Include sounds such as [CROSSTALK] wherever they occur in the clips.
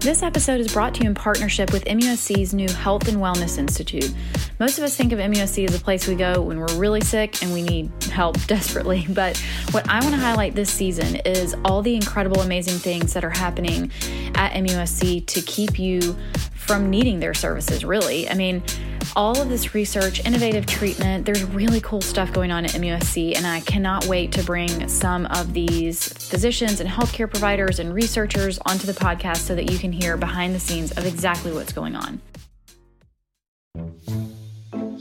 This episode is brought to you in partnership with MUSC's new Health and Wellness Institute. Most of us think of MUSC as a place we go when we're really sick and we need help [LAUGHS] desperately. But what I want to highlight this season is all the incredible, amazing things that are happening at MUSC to keep you from needing their services, really. I mean, all of this research, innovative treatment. There's really cool stuff going on at MUSC, and I cannot wait to bring some of these physicians and healthcare providers and researchers onto the podcast so that you can hear behind the scenes of exactly what's going on.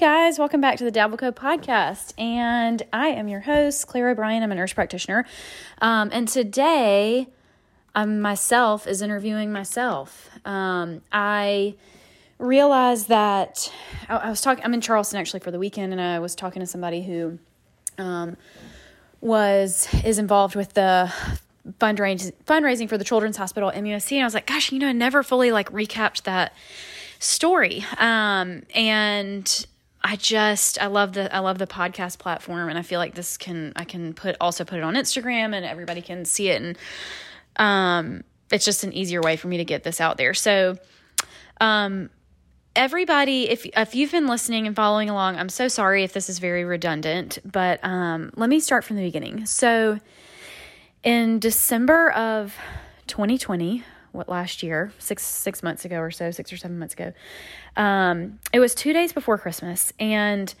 Guys, welcome back to the Dabbleco podcast. And I am your host, Claire O'Brien. I'm a nurse practitioner. Um, and today, I'm myself is interviewing myself. Um, I realized that I, I was talking, I'm in Charleston actually for the weekend, and I was talking to somebody who um, was, is involved with the fundraising fundraising for the Children's Hospital MUSC. And I was like, gosh, you know, I never fully like recapped that story. Um, and I just I love the I love the podcast platform and I feel like this can I can put also put it on Instagram and everybody can see it and um it's just an easier way for me to get this out there. So um everybody if if you've been listening and following along i'm so sorry if this is very redundant but um, let me start from the beginning so in december of 2020 what last year six six months ago or so six or seven months ago um, it was two days before christmas and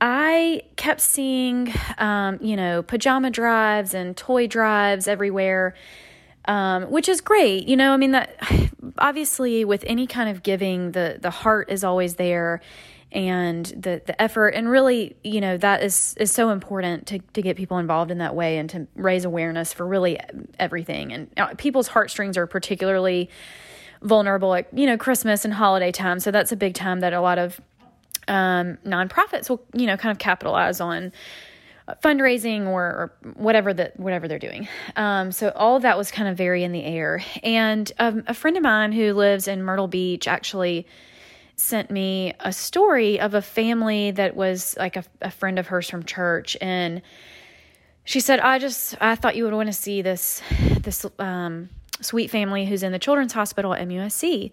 i kept seeing um, you know pajama drives and toy drives everywhere um, which is great. You know, I mean that [SIGHS] obviously with any kind of giving, the the heart is always there, and the the effort, and really, you know, that is is so important to to get people involved in that way and to raise awareness for really everything. And uh, people's heartstrings are particularly vulnerable at you know Christmas and holiday time, so that's a big time that a lot of um, nonprofits will you know kind of capitalize on fundraising or, or, whatever that whatever they're doing. Um, so all of that was kind of very in the air. And um, a friend of mine who lives in Myrtle Beach actually sent me a story of a family that was like a, a friend of hers from church, and she said, "I just I thought you would want to see this this um, sweet family who's in the children's hospital at MUSC."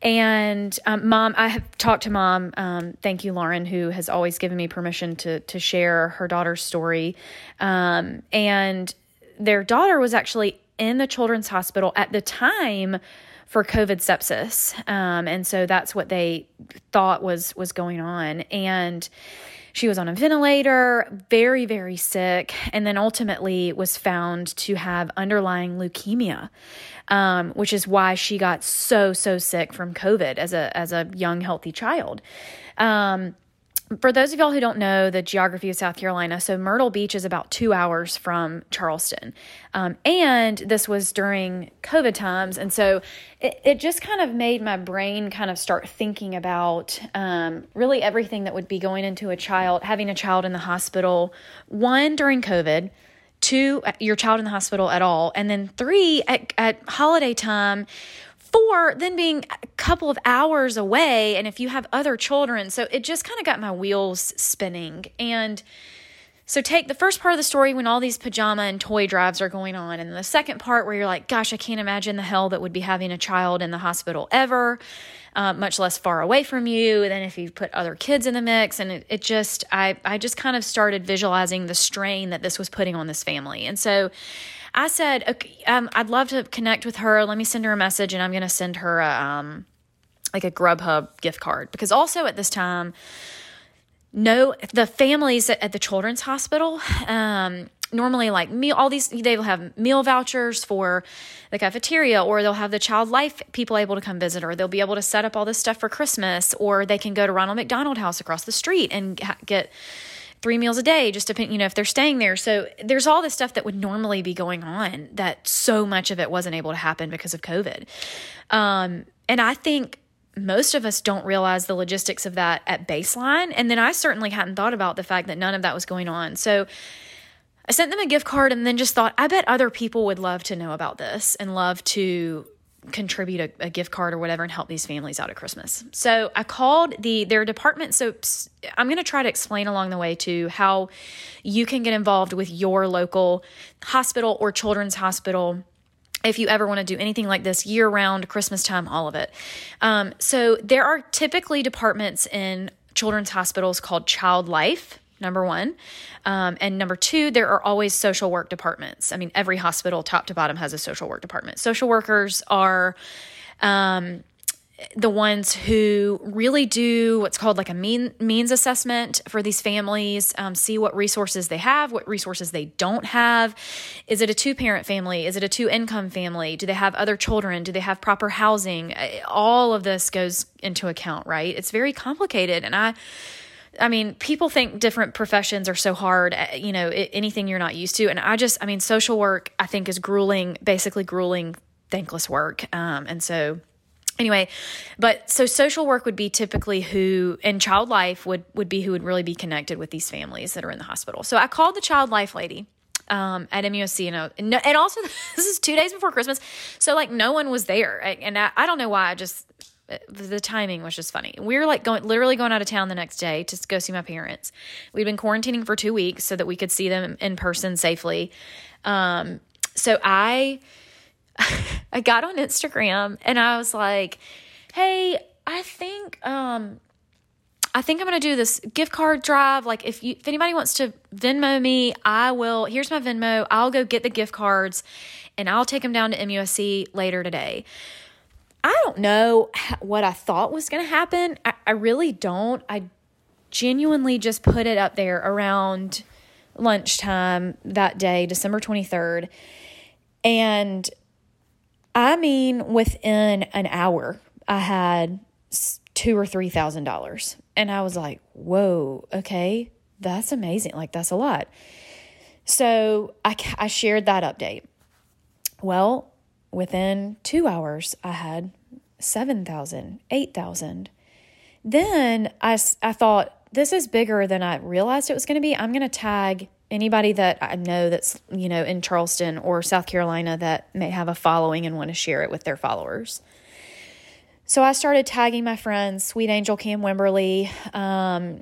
And um, mom, I have talked to mom. Um, thank you, Lauren, who has always given me permission to to share her daughter's story. Um, and their daughter was actually in the children's hospital at the time for COVID sepsis, um, and so that's what they thought was was going on. And she was on a ventilator, very very sick, and then ultimately was found to have underlying leukemia um, which is why she got so so sick from COVID as a as a young healthy child. Um, for those of y'all who don't know the geography of South Carolina, so Myrtle Beach is about two hours from Charleston. Um, and this was during COVID times. And so it, it just kind of made my brain kind of start thinking about um, really everything that would be going into a child, having a child in the hospital, one during COVID two, your child in the hospital at all, and then three, at, at holiday time, four, then being a couple of hours away, and if you have other children. So it just kind of got my wheels spinning. And so take the first part of the story when all these pajama and toy drives are going on, and the second part where you're like, gosh, I can't imagine the hell that would be having a child in the hospital ever, uh, much less far away from you. And then if you put other kids in the mix, and it, it just, I, I just kind of started visualizing the strain that this was putting on this family. And so I said, okay, um, I'd love to connect with her. Let me send her a message, and I'm going to send her a, um, like a Grubhub gift card because also at this time, no the families at, the children's hospital um, normally like meal all these they'll have meal vouchers for the cafeteria or they'll have the child life people able to come visit or they'll be able to set up all this stuff for christmas or they can go to ronald mcdonald house across the street and get three meals a day, just depending, you know, if they're staying there. So there's all this stuff that would normally be going on that so much of it wasn't able to happen because of COVID. Um, and I think most of us don't realize the logistics of that at baseline. And then I certainly hadn't thought about the fact that none of that was going on. So I sent them a gift card and then just thought, I bet other people would love to know about this and love to contribute a, a, gift card or whatever and help these families out at Christmas. So I called the their department. So I'm going to try to explain along the way to how you can get involved with your local hospital or children's hospital if you ever want to do anything like this year round, Christmas time, all of it. Um, so there are typically departments in children's hospitals called Child Life. Number one. Um, and number two, there are always social work departments. I mean, every hospital, top to bottom, has a social work department. Social workers are um, the ones who really do what's called like a mean means assessment for these families um, see what resources they have what resources they don't have is it a two parent family is it a two income family do they have other children do they have proper housing uh, all of this goes into account right it's very complicated and i I mean, people think different professions are so hard, uh, you know, anything you're not used to. And I just, I mean, social work, I think, is grueling, basically grueling, thankless work. Um, and so, anyway but so social work would be typically who and child life would would be who would really be connected with these families that are in the hospital so i called the child life lady um, at MUSC, you know, and, and also [LAUGHS] this is two days before Christmas, so like no one was there, and I, I don't know why. I just the timing was just funny. We were like going, literally going out of town the next day to go see my parents. We'd been quarantining for two weeks so that we could see them in person safely. Um, so I [LAUGHS] I got on Instagram and I was like, "Hey, I think um I think I'm going to do this gift card drive. Like if you if anybody wants to Venmo me, I will. Here's my Venmo. I'll go get the gift cards and I'll take them down to MUSC later today." I don't know what I thought was going to happen. I, I really don't. I genuinely just put it up there around lunchtime that day, December 23rd. And I mean, within an hour, I had two or three thousand dollars, and I was like, "Whoa, okay, that's amazing! Like that's a lot." So I I shared that update. Well, within two hours, I had seven thousand, eight thousand. Then I I thought this is bigger than I realized it was going to be. I'm going to tag anybody that I know that's, you know, in Charleston or South Carolina that may have a following and want to share it with their followers. So I started tagging my friends, Sweet Angel Cam Wimberly, um,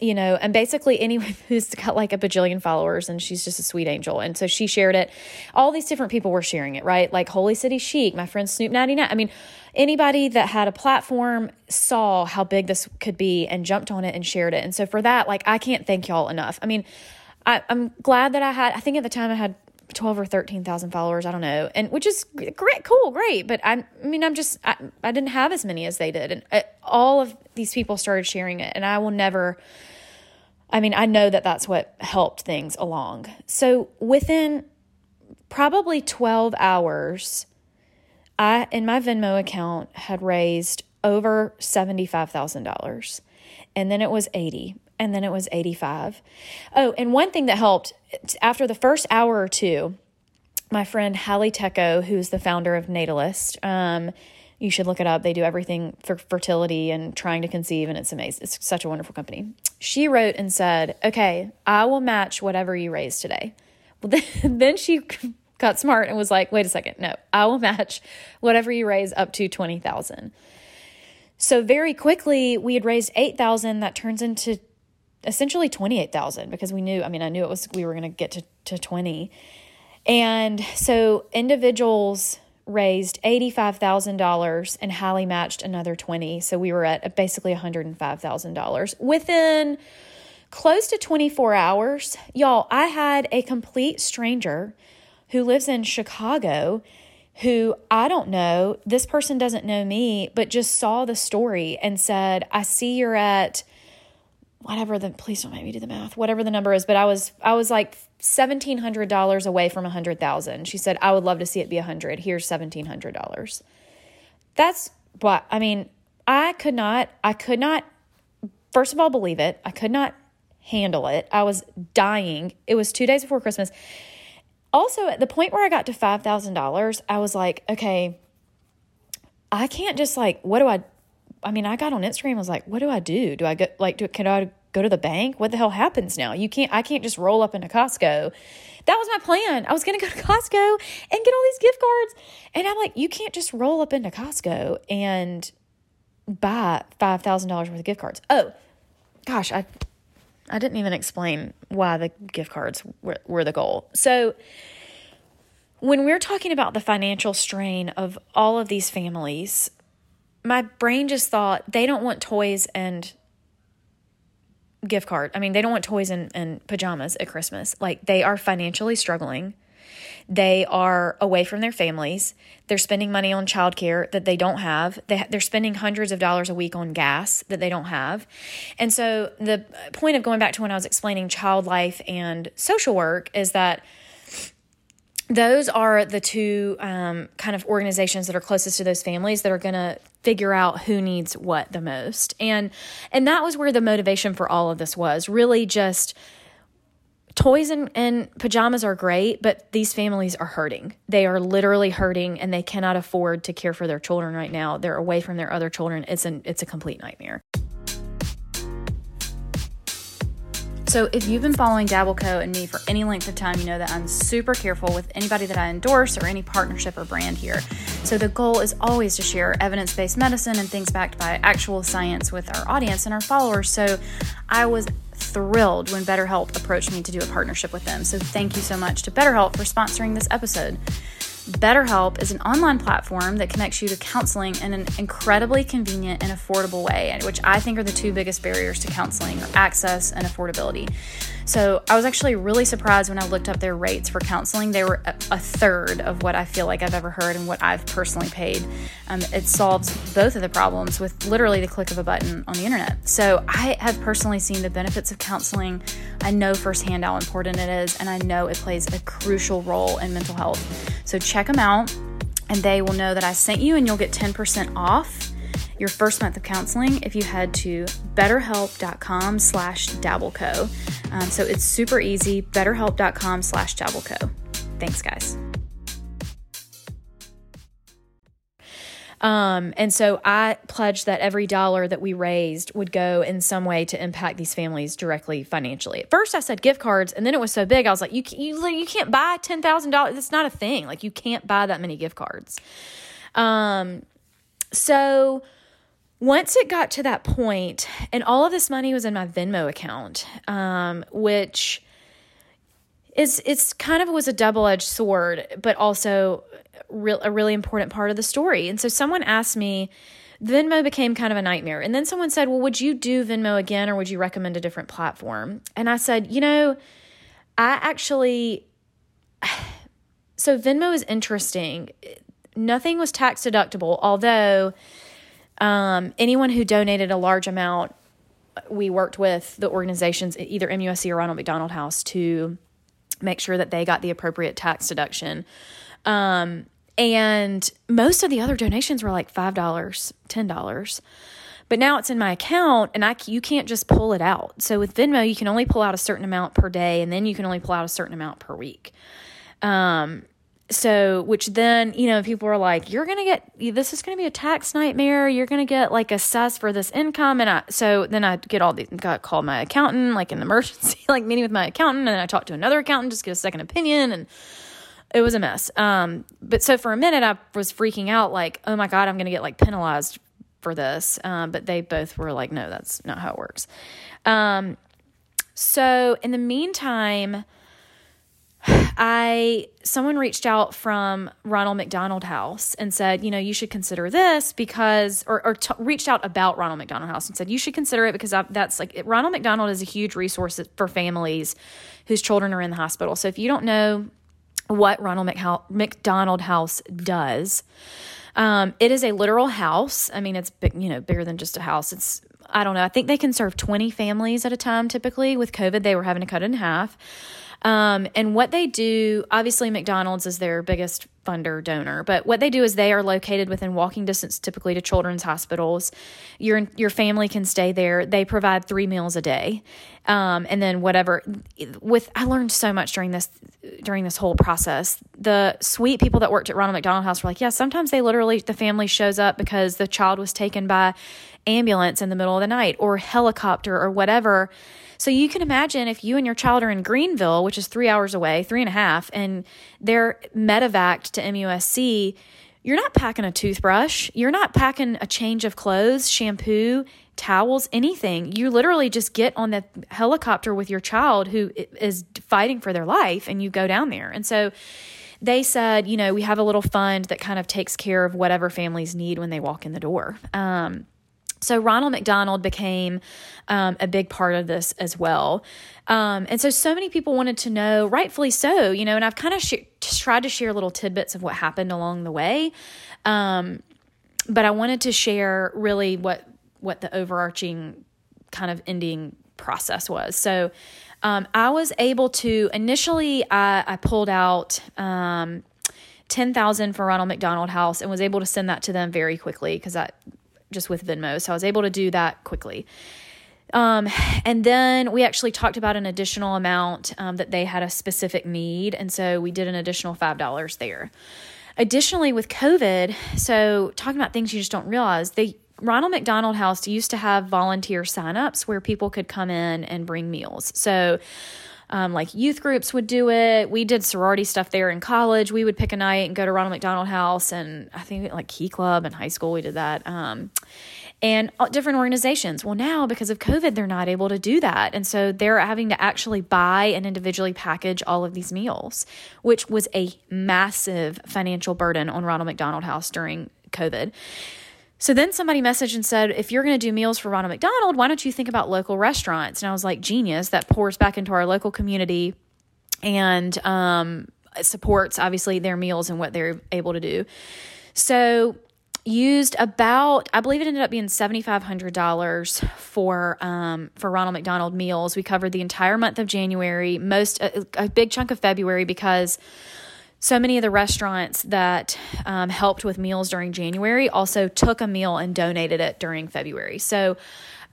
you know, and basically anyone [LAUGHS] who's got like a bajillion followers and she's just a sweet angel. And so she shared it. All these different people were sharing it, right? Like Holy City Chic, my friend Snoop 99. I mean, anybody that had a platform saw how big this could be and jumped on it and shared it. And so for that, like, I can't thank y'all enough. I mean, I, I'm glad that I had, I think at the time I had 12 or 13,000 followers. I don't know. And which is great, cool, great. But I, I mean, I'm just, I, I didn't have as many as they did. And uh, all of these people started sharing it. And I will never, I mean, I know that that's what helped things along. So within probably 12 hours, I, in my Venmo account, had raised over $75,000. And then it was 80 and then it was 85. Oh, and one thing that helped after the first hour or two, my friend Halle Tecco, who's the founder of Natalist, um, you should look it up. They do everything for fertility and trying to conceive, and it's amazing. It's such a wonderful company. She wrote and said, Okay, I will match whatever you raise today. Well, [LAUGHS] then, then she got smart and was like, Wait a second, no, I will match whatever you raise up to 20,000. So very quickly, we had raised 8,000. That turns into essentially 28,000 because we knew, I mean, I knew it was, we were going to get to, to 20. And so individuals raised $85,000 and Halle matched another 20. So we were at basically $105,000 within close to 24 hours. Y'all, I had a complete stranger who lives in Chicago who I don't know, this person doesn't know me, but just saw the story and said, I see you're at whatever the please don't make me do the math whatever the number is but i was i was like $1700 away from 100000 she said i would love to see it be 100 here's $1700 that's what i mean i could not i could not first of all believe it i could not handle it. I was dying. It was two days before Christmas. Also, at the point where I got to $5,000, I was like, okay, I can't just like, what do I, I mean, I got on Instagram, I was like, what do I do? Do I go, like, do, can I go to the bank? What the hell happens now? You can't, I can't just roll up into Costco. That was my plan. I was going to go to [LAUGHS] Costco and get all these gift cards. And I'm like, you can't just roll up into Costco and buy $5,000 worth of gift cards. Oh, gosh, I I didn't even explain why the gift cards were, were the goal. So, when we're talking about the financial strain of all of these families, my brain just thought they don't want toys and gift card. I mean, they don't want toys and, and pajamas at Christmas. Like they are financially struggling. They are away from their families. They're spending money on childcare that they don't have. They, they're spending hundreds of dollars a week on gas that they don't have. And so, the point of going back to when I was explaining child life and social work is that those are the two um, kind of organizations that are closest to those families that are going to figure out who needs what the most and and that was where the motivation for all of this was really just toys and, and pajamas are great, but these families are hurting. They are literally hurting and they cannot afford to care for their children right now. They're away from their other children. It's an it's a complete nightmare. So, if you've been following Dabbleco and me for any length of time, you know that I'm super careful with anybody that I endorse or any partnership or brand here. So, the goal is always to share evidence based medicine and things backed by actual science with our audience and our followers. So, I was thrilled when BetterHelp approached me to do a partnership with them. So thank you so much to BetterHelp for sponsoring this episode. BetterHelp is an online platform that connects you to counseling in an incredibly convenient and affordable way, which I think are the two biggest barriers to counseling access and affordability. So I was actually really surprised when I looked up their rates for counseling. They were a third of what I feel like I've ever heard and what I've personally paid. Um, it solves both of the problems with literally the click of a button on the internet. So I have personally seen the benefits of counseling. I know firsthand how important it is, and I know it plays a crucial role in mental health. So check them out, and they will know that I sent you, and you'll get 10% off your first month of counseling if you head to betterhelp.com slash dabbleco. Um, so it's super easy, betterhelp.com slash dabbleco. Thanks, guys. Um, and so I pledged that every dollar that we raised would go in some way to impact these families directly financially. At first, I said gift cards, and then it was so big, I was like, you you, you can't buy ten thousand dollars. That's not a thing. Like you can't buy that many gift cards. Um, so once it got to that point, and all of this money was in my Venmo account, um, which is it's kind of was a double edged sword, but also real, a really important part of the story. And so someone asked me, Venmo became kind of a nightmare. And then someone said, Well, would you do Venmo again or would you recommend a different platform? And I said, You know, I actually, [SIGHS] so Venmo is interesting. Nothing was tax deductible, although um, anyone who donated a large amount, we worked with the organizations, either MUSC or Ronald McDonald House, to make sure that they got the appropriate tax deduction. Um, and most of the other donations were like $5, $10. But now it's in my account and I you can't just pull it out. So with Venmo, you can only pull out a certain amount per day and then you can only pull out a certain amount per week. Um, so which then you know people are like you're gonna get this is gonna be a tax nightmare. You're gonna get like assessed for this income. And i so then i get all the got called my accountant like an emergency [LAUGHS] like meeting with my accountant. And i talked to another accountant just get a second opinion. And it was a mess. Um but so for a minute i was freaking out like oh my god i'm gonna get like penalized for this. Um but they both were like no that's not how it works. Um so in the meantime I someone reached out from Ronald McDonald House and said, you know, you should consider this because, or, or t- reached out about Ronald McDonald House and said you should consider it because I, that's like it, Ronald McDonald is a huge resource for families whose children are in the hospital. So if you don't know what Ronald McHow- McDonald House does, um, it is a literal house. I mean, it's big, you know, bigger than just a house. It's I don't know. I think they can serve 20 families at a time typically. With COVID, they were having to cut it in half. Um, and what they do, obviously, McDonald's is their biggest funder donor, but what they do is they are located within walking distance, typically to children's hospitals. Your your family can stay there. They provide three meals a day, um, and then whatever. With I learned so much during this during this whole process. The sweet people that worked at Ronald McDonald House were like, yeah, sometimes they literally the family shows up because the child was taken by ambulance in the middle of the night or helicopter or whatever so you can imagine if you and your child are in Greenville, which is three hours away, three and a half, and they're medevaced to MUSC, you're not packing a toothbrush. You're not packing a change of clothes, shampoo, towels, anything. You literally just get on the helicopter with your child who is fighting for their life and you go down there. And so they said, you know, we have a little fund that kind of takes care of whatever families need when they walk in the door. Um, so Ronald McDonald became um, a big part of this as well. Um, and so, so many people wanted to know, rightfully so, you know, and I've kind of sh- tried to share little tidbits of what happened along the way. Um, but I wanted to share really what, what the overarching kind of ending process was. So, um, I was able to initially, I, I pulled out, um, 10,000 for Ronald McDonald House and was able to send that to them very quickly because I just with Venmo. So I was able to do that quickly. Um, and then we actually talked about an additional amount um, that they had a specific need. And so we did an additional $5 there. Additionally, with COVID, so talking about things you just don't realize, they Ronald McDonald House used to have volunteer signups where people could come in and bring meals. So um, like youth groups would do it. We did sorority stuff there in college. We would pick a night and go to Ronald McDonald House, and I think like Key Club in high school we did that. Um, and different organizations. Well, now because of COVID, they're not able to do that. And so they're having to actually buy and individually package all of these meals, which was a massive financial burden on Ronald McDonald House during COVID. So then somebody messaged and said, if you're going to do meals for Ronald McDonald, why don't you think about local restaurants? And I was like, genius, that pours back into our local community and um, supports obviously their meals and what they're able to do. So used about I believe it ended up being seventy five hundred dollars for um, for Ronald McDonald meals. We covered the entire month of January, most a, a big chunk of February because so many of the restaurants that um, helped with meals during January also took a meal and donated it during February. So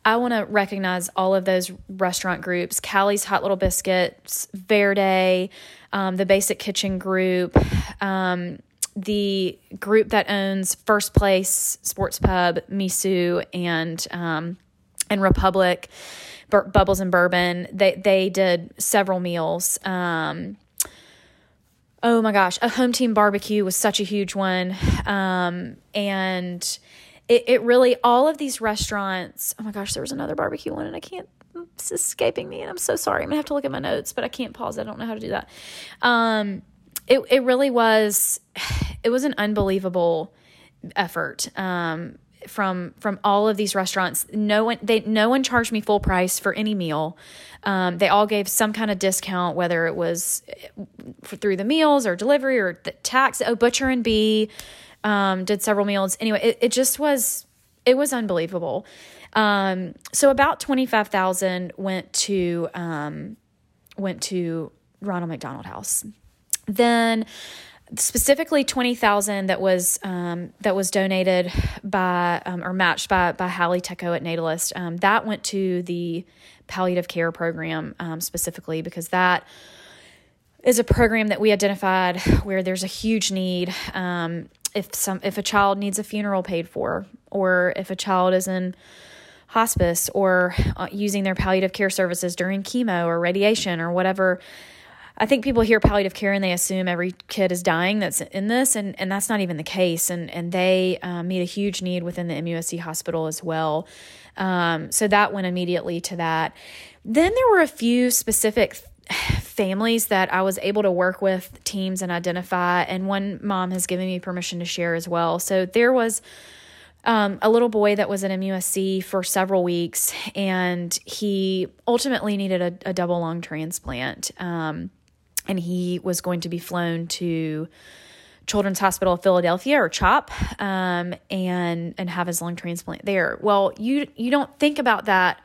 I want to recognize all of those restaurant groups Callie's Hot Little Biscuits, Verde, um, the Basic Kitchen Group, um, the group that owns First Place Sports Pub, Misu, and um, and Republic, Bubbles and Bourbon. They they did several meals. Um, oh my gosh, a home team barbecue was such a huge one. Um, and it, it really, all of these restaurants, oh my gosh, there was another barbecue one and I can't, it's escaping me and I'm so sorry. I'm gonna have to look at my notes, but I can't pause. I don't know how to do that. Um, it, it really was, [SIGHS] it was an unbelievable effort. Um, from from all of these restaurants. No one they no one charged me full price for any meal. Um, they all gave some kind of discount, whether it was through the meals or delivery or the tax. Oh, Butcher and Bee um, did several meals. Anyway, it, it just was it was unbelievable. Um, so about twenty five thousand went to um, went to Ronald McDonald House. Then specifically 20,000 that was um, that was donated by um, or matched by by Halle Tecco at Natalist. Um, that went to the palliative care program um, specifically because that is a program that we identified where there's a huge need um, if some if a child needs a funeral paid for or if a child is in hospice or uh, using their palliative care services during chemo or radiation or whatever I think people hear palliative care and they assume every kid is dying that's in this, and, and that's not even the case. And and they um, meet a huge need within the MUSC hospital as well. Um, so that went immediately to that. Then there were a few specific families that I was able to work with teams and identify, and one mom has given me permission to share as well. So there was. Um, a little boy that was at MUSC for several weeks, and he ultimately needed a, a double lung transplant. Um, and he was going to be flown to Children's Hospital of Philadelphia or CHOP um, and and have his lung transplant there. Well, you you don't think about that.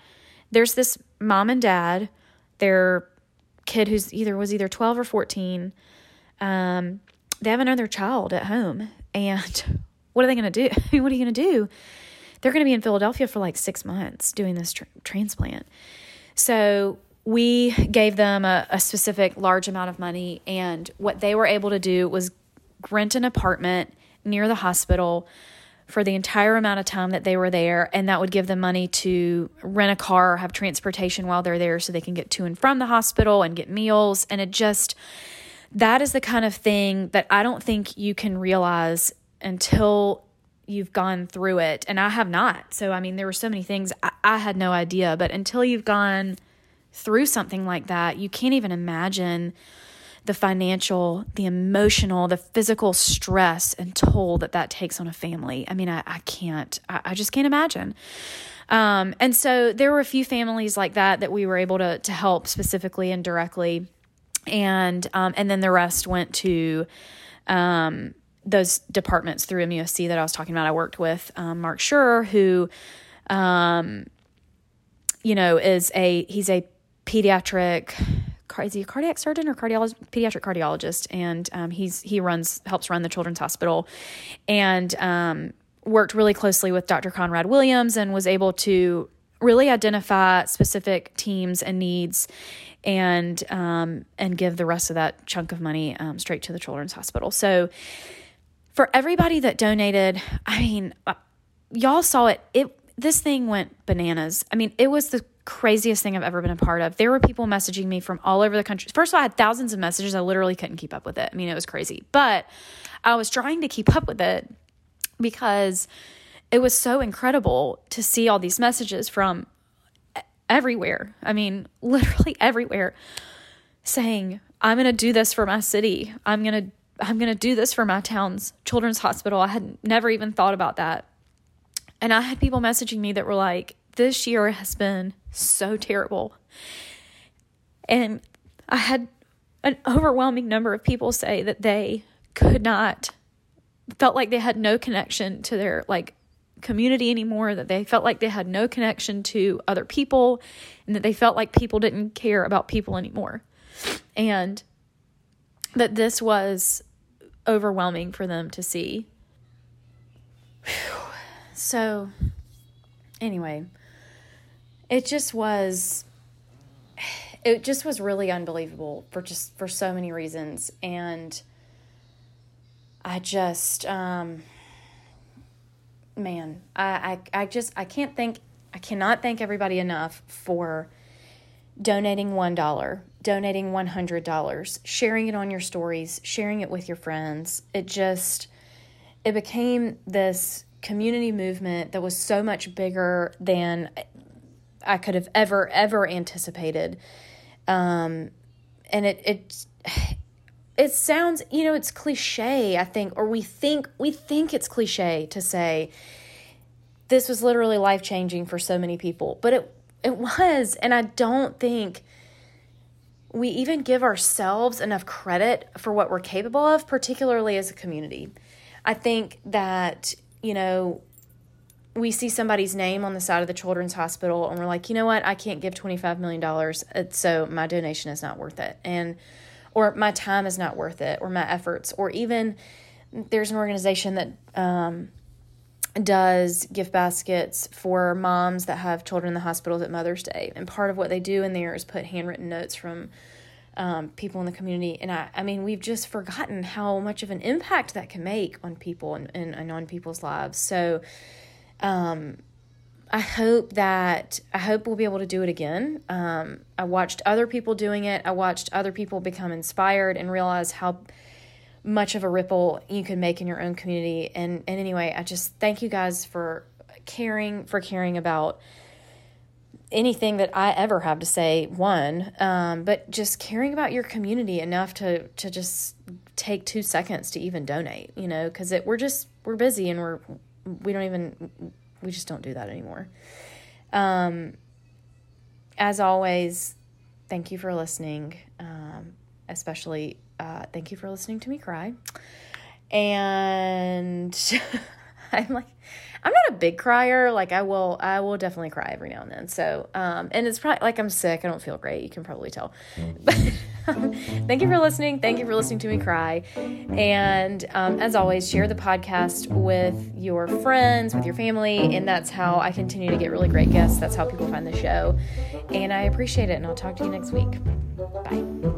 There's this mom and dad. They're kid who's either was either 12 or 14. Um, they have another child at home. And [LAUGHS] what are they going to do? [LAUGHS] What are you going to do? They're going to be in Philadelphia for like six months doing this tr- transplant. So we gave them a, a specific large amount of money. And what they were able to do was rent an apartment near the hospital for the entire amount of time that they were there. And that would give them money to rent a car or have transportation while they're there so they can get to and from the hospital and get meals. And it just, that is the kind of thing that I don't think you can realize until you've gone through it. And I have not. So, I mean, there were so many things I, I had no idea, but until you've gone through something like that, you can't even imagine the financial, the emotional, the physical stress and toll that that takes on a family. I mean, I, I can't, I, I just can't imagine. Um, and so there were a few families like that that we were able to to help specifically and directly, and um, and then the rest went to um, those departments through MUSC that I was talking about. I worked with um, Mark Scheurer, who, um, you know, is a he's a pediatric is he a cardiac surgeon or cardiologist pediatric cardiologist? And um, he's he runs helps run the children's hospital and um, worked really closely with dr conrad williams and was able to really identify specific teams and needs and um, and give the rest of that chunk of money um, straight to the children's hospital. So for everybody that donated i mean uh, y'all saw it. It this thing went bananas. I mean it was the craziest thing I've ever been a part of. There were people messaging me from all over the country. First of all, I had thousands of messages. I literally couldn't keep up with it. I mean, it was crazy. But I was trying to keep up with it because it was so incredible to see all these messages from everywhere. I mean, [LAUGHS] literally everywhere saying, "I'm going to do this for my city. I'm going to I'm going to do this for my town's children's hospital." I had never even thought about that. And I had people messaging me that were like, this year has been so terrible. And I had an overwhelming number of people say that they could not, felt like they had no connection to their like community anymore, that they felt like they had no connection to other people, and that they felt like people didn't care about people anymore. And that this was overwhelming for them to see. So, anyway, it just was it just was really unbelievable for just for so many reasons. And i just um man I, I i just i can't thank i cannot thank everybody enough for donating one dollar donating one hundred dollars sharing it on your stories sharing it with your friends. It just it became this community movement that was so much bigger than I could have ever ever anticipated. Um, and it it [SIGHS] it sounds you know it's cliche I think or we think we think it's cliche to say this was literally life changing for so many people, but it it was, and I don't think we even give ourselves enough credit for what we're capable of, particularly as a community. I think that, you know, we see somebody's name on the side of the children's hospital and we're like, you know what, I can't give $25 million, so my donation is not worth it. And, or my time is not worth it, or my efforts, or even there's an organization that um, does gift baskets for moms that have children in the hospitals at Mother's Day. And part of what they do in there is put handwritten notes from um, people in the community. And I, I mean, we've just forgotten how much of an impact that can make on people and, and, and on people's lives. So, um, I hope that I hope we'll be able to do it again. Um, I watched other people doing it. I watched other people become inspired and realize how much of a ripple you can make in your own community. And and anyway, I just thank you guys for caring for caring about anything that I ever have to say. One, um, but just caring about your community enough to to just take two seconds to even donate. You know, because it we're just we're busy and we're we don't even we just don't do that anymore. Um, as always, thank you for listening. Um, especially, uh, thank you for listening to me cry. And [LAUGHS] I'm like, I'm not a big crier. Like I will, I will definitely cry every now and then. So, um, and it's probably like I'm sick. I don't feel great. You can probably tell. [LAUGHS] But um, [LAUGHS] thank you for listening. Thank you for listening to me cry. And um, as always, share the podcast with your friends, with your family, and that's how I continue to get really great guests. That's how people find the show, and I appreciate it. And I'll talk to you next week. Bye.